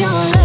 your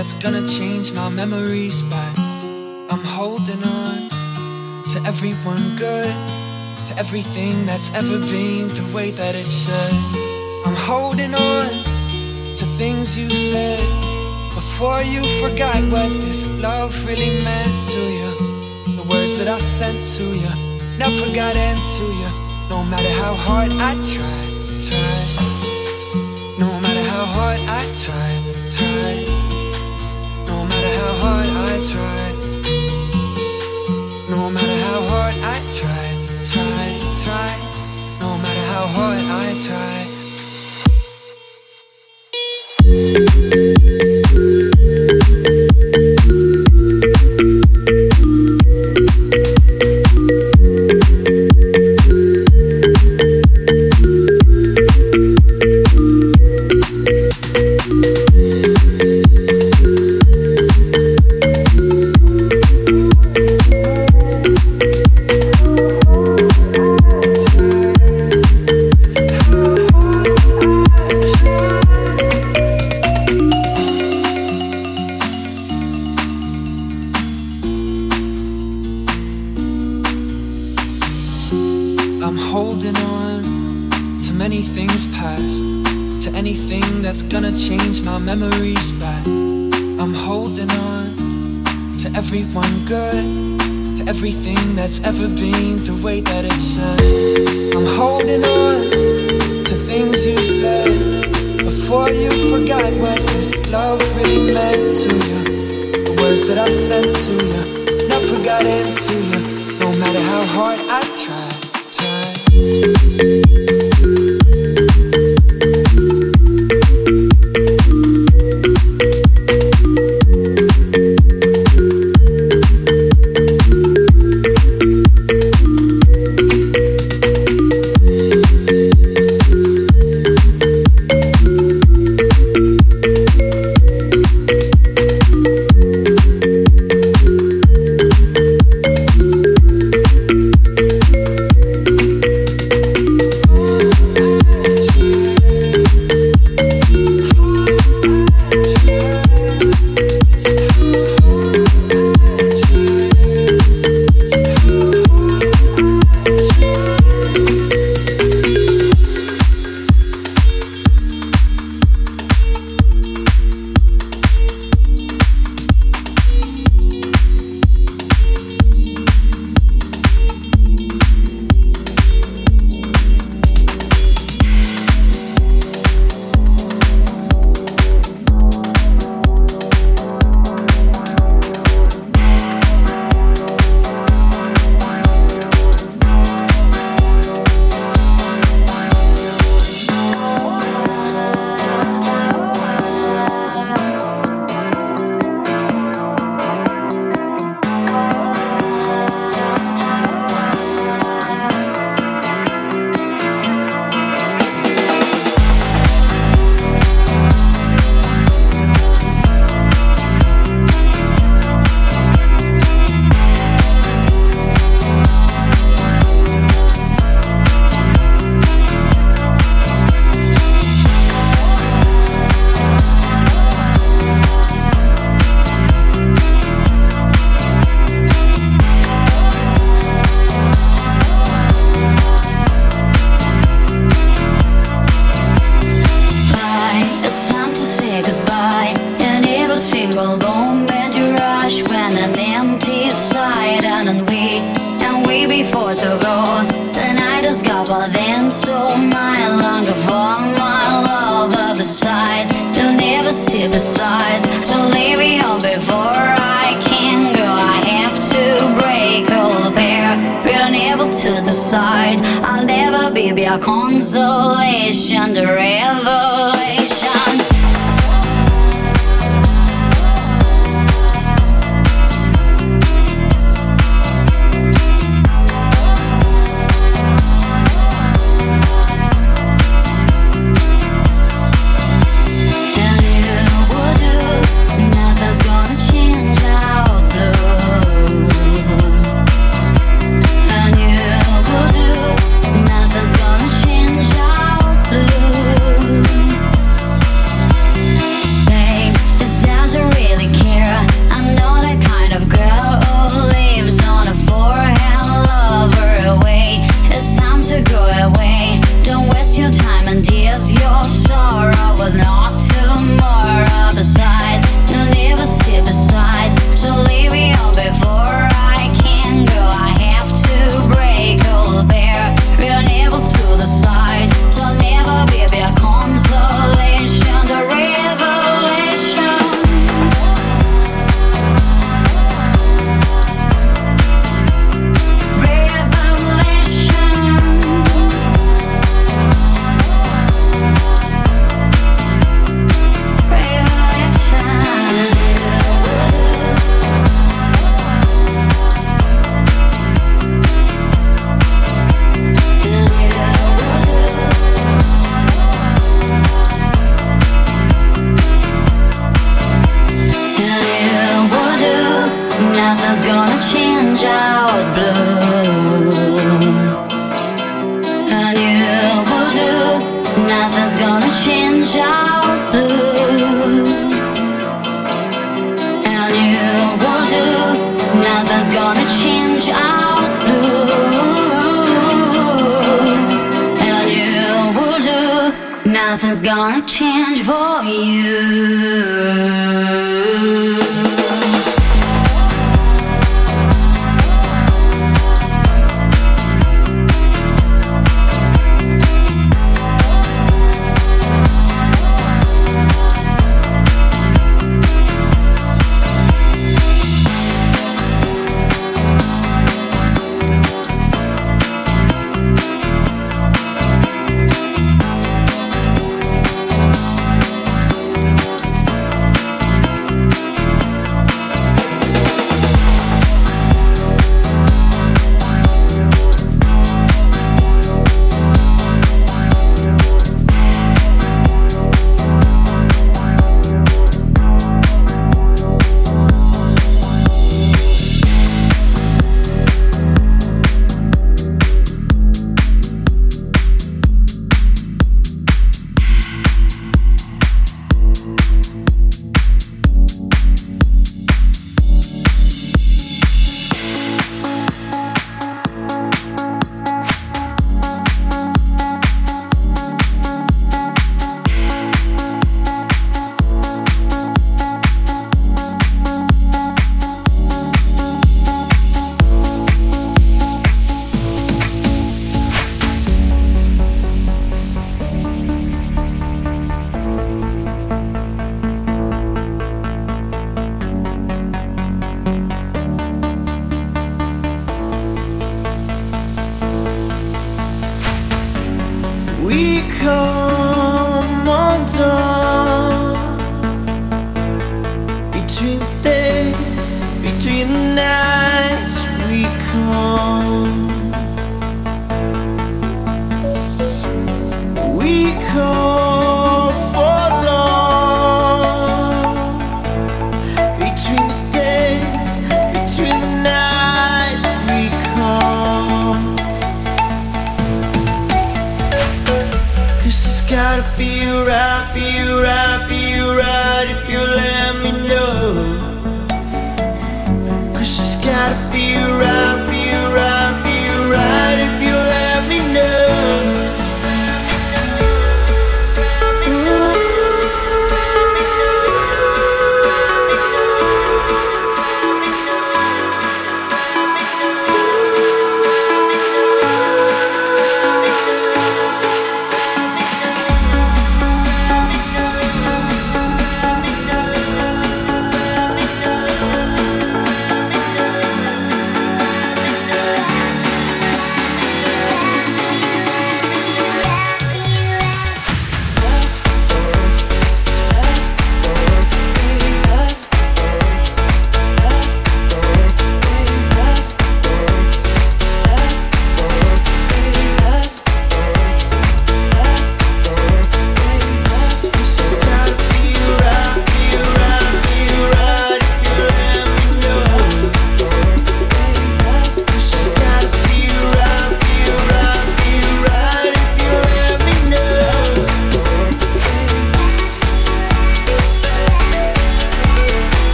that's gonna change my memories back. I'm holding on to everyone good, to everything that's ever been the way that it should. I'm holding on to things you said before you forgot what this love really meant to you. The words that I sent to you never got into you, no matter how hard I tried try. No matter how hard I try, try. Blue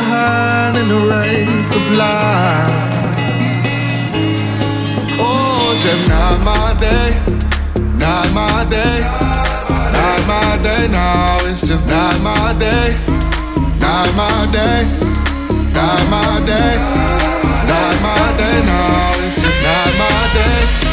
behind in the race of life. Oh, just not my day, not my day, not my day. No, it's just not my day, not my day, not my day, not my day. No, it's just not my day.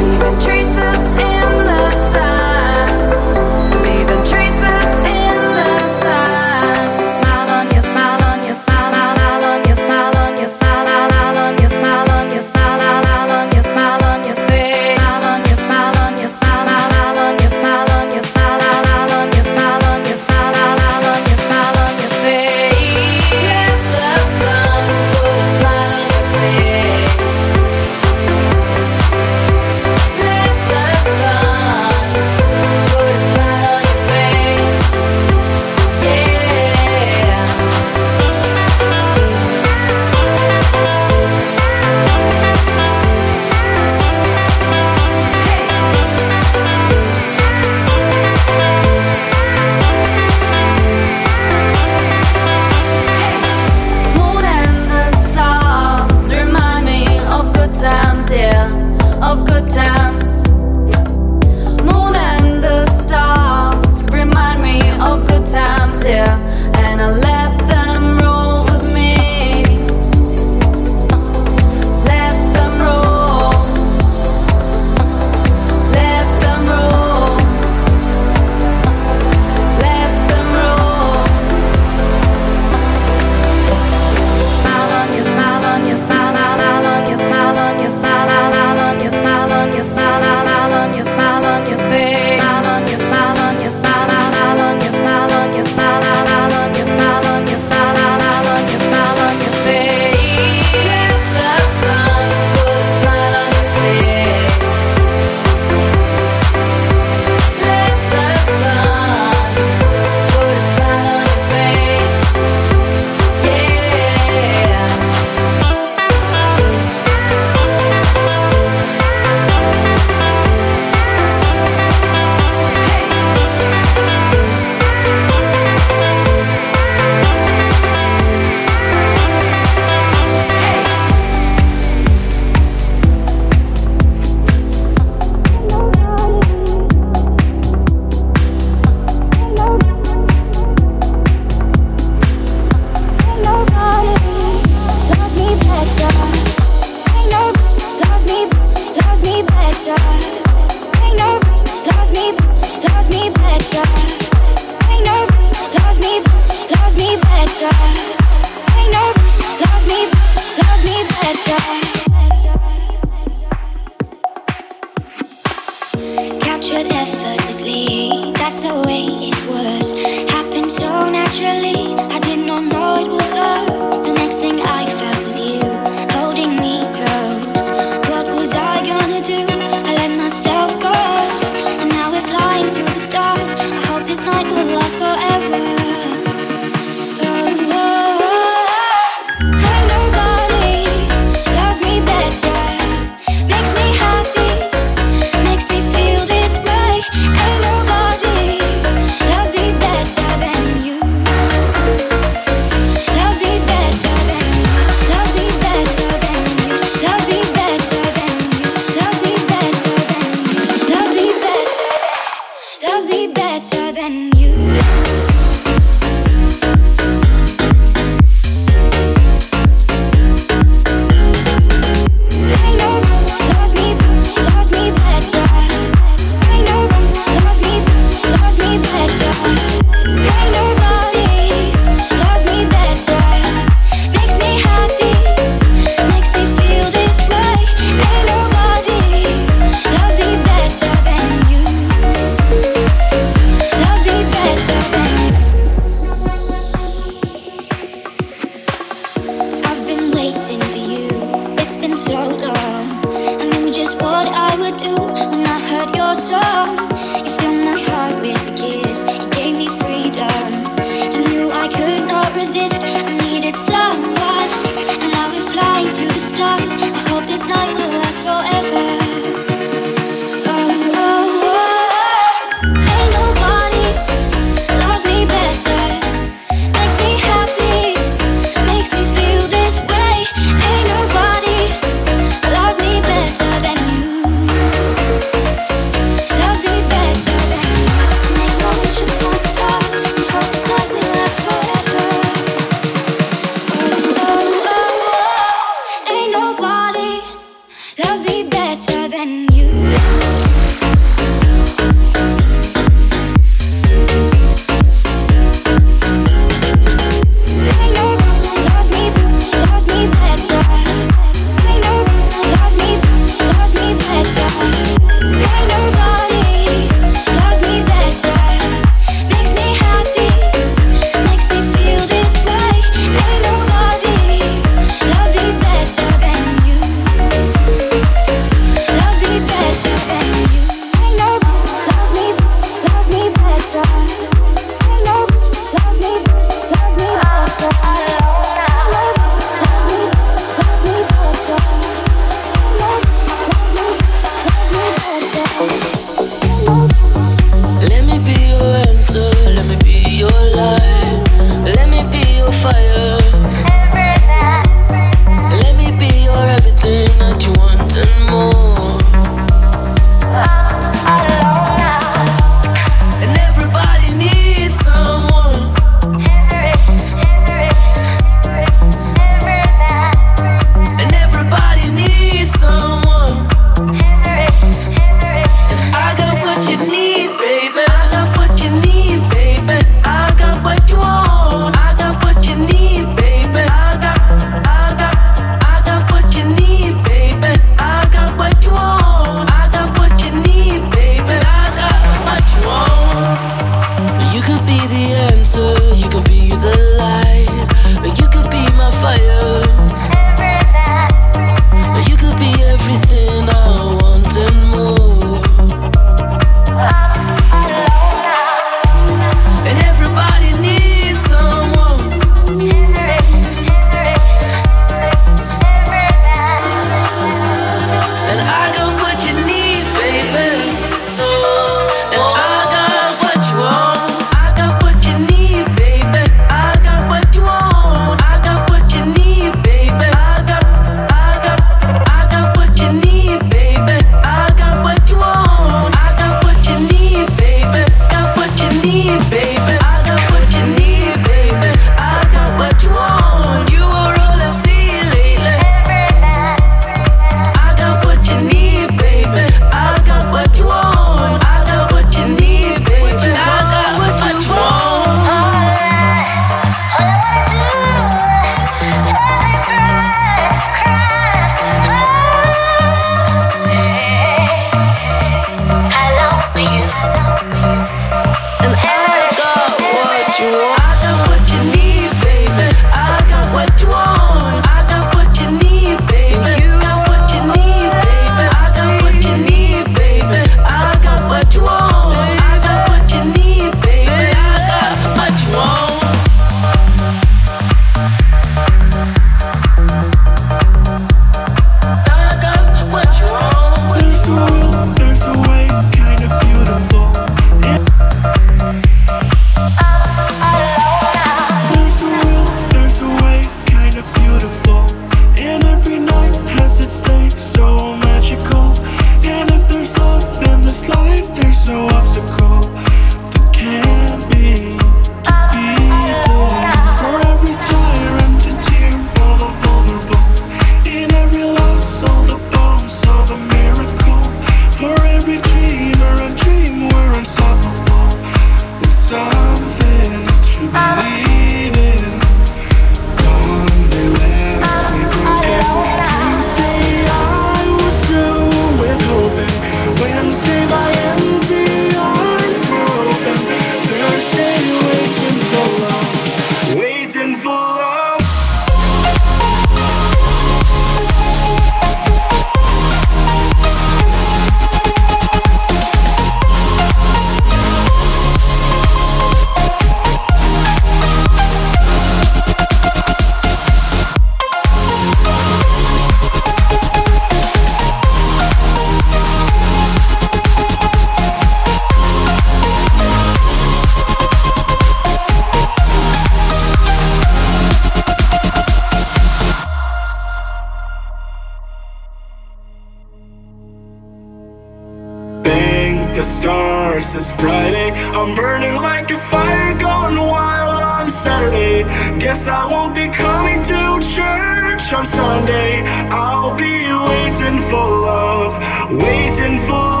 guess I won't be coming to church on Sunday. I'll be waiting for love, waiting for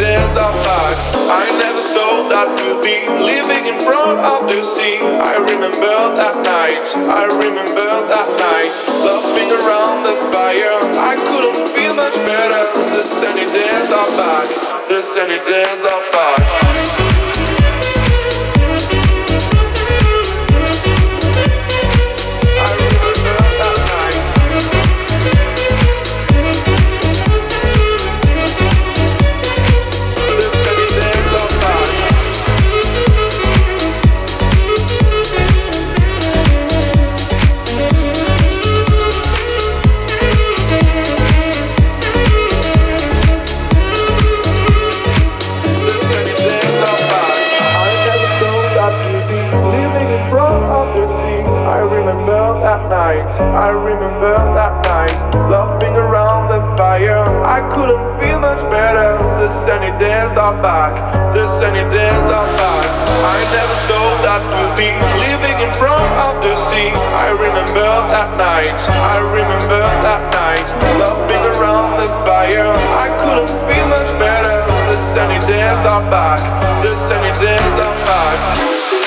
days are back. I never thought that you'd be living in front of the sea. I remember that night, I remember that night, laughing around the fire. I couldn't feel much better. The sunny days are back the sunny days are back. Much better. The sunny days are back, the sunny days are back. I never thought that be living in front of the sea. I remember that night, I remember that night, laughing around the fire. I couldn't feel much better. The sunny days are back, the sunny days are back.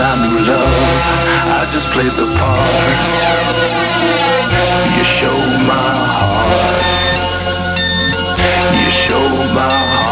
I knew love, I just played the part. You showed my heart. You showed my heart.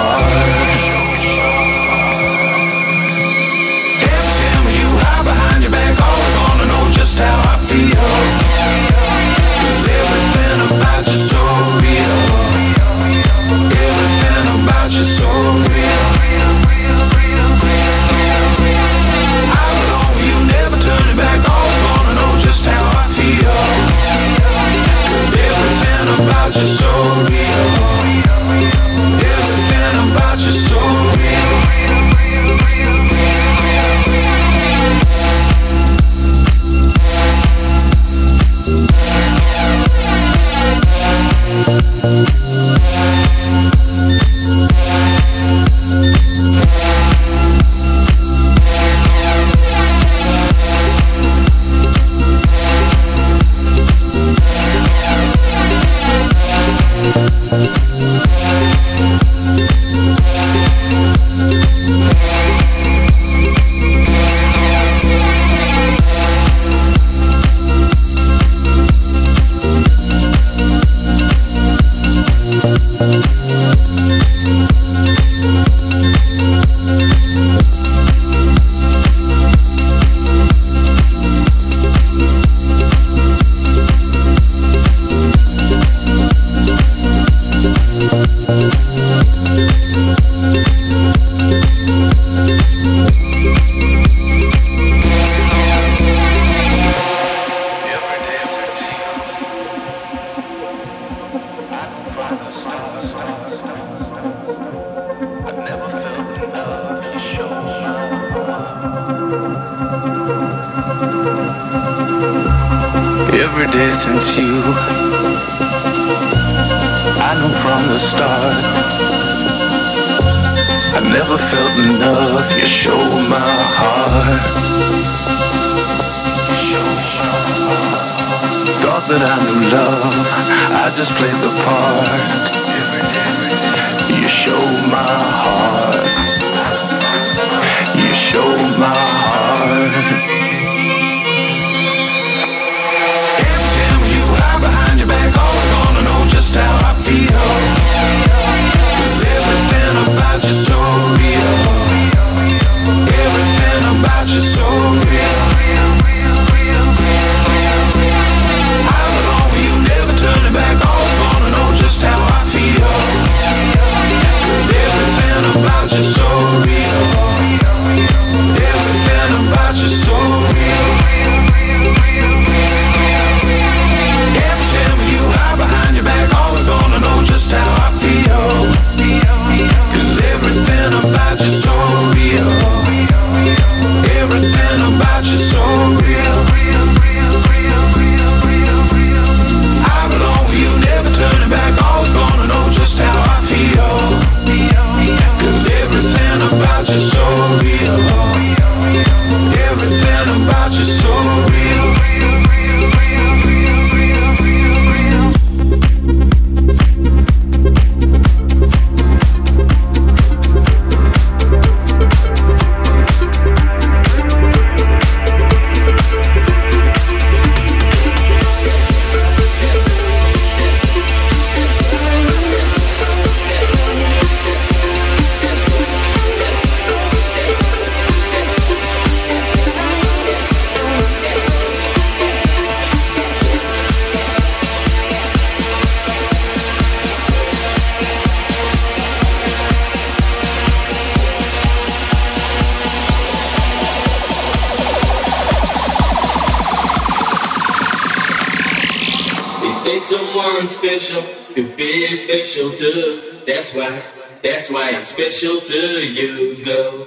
from the start. I never felt enough, you show my heart. Thought that I knew love, I just played the part. You show my heart. You show my heart. word special, to be special too. That's why, that's why I'm special to you, girl.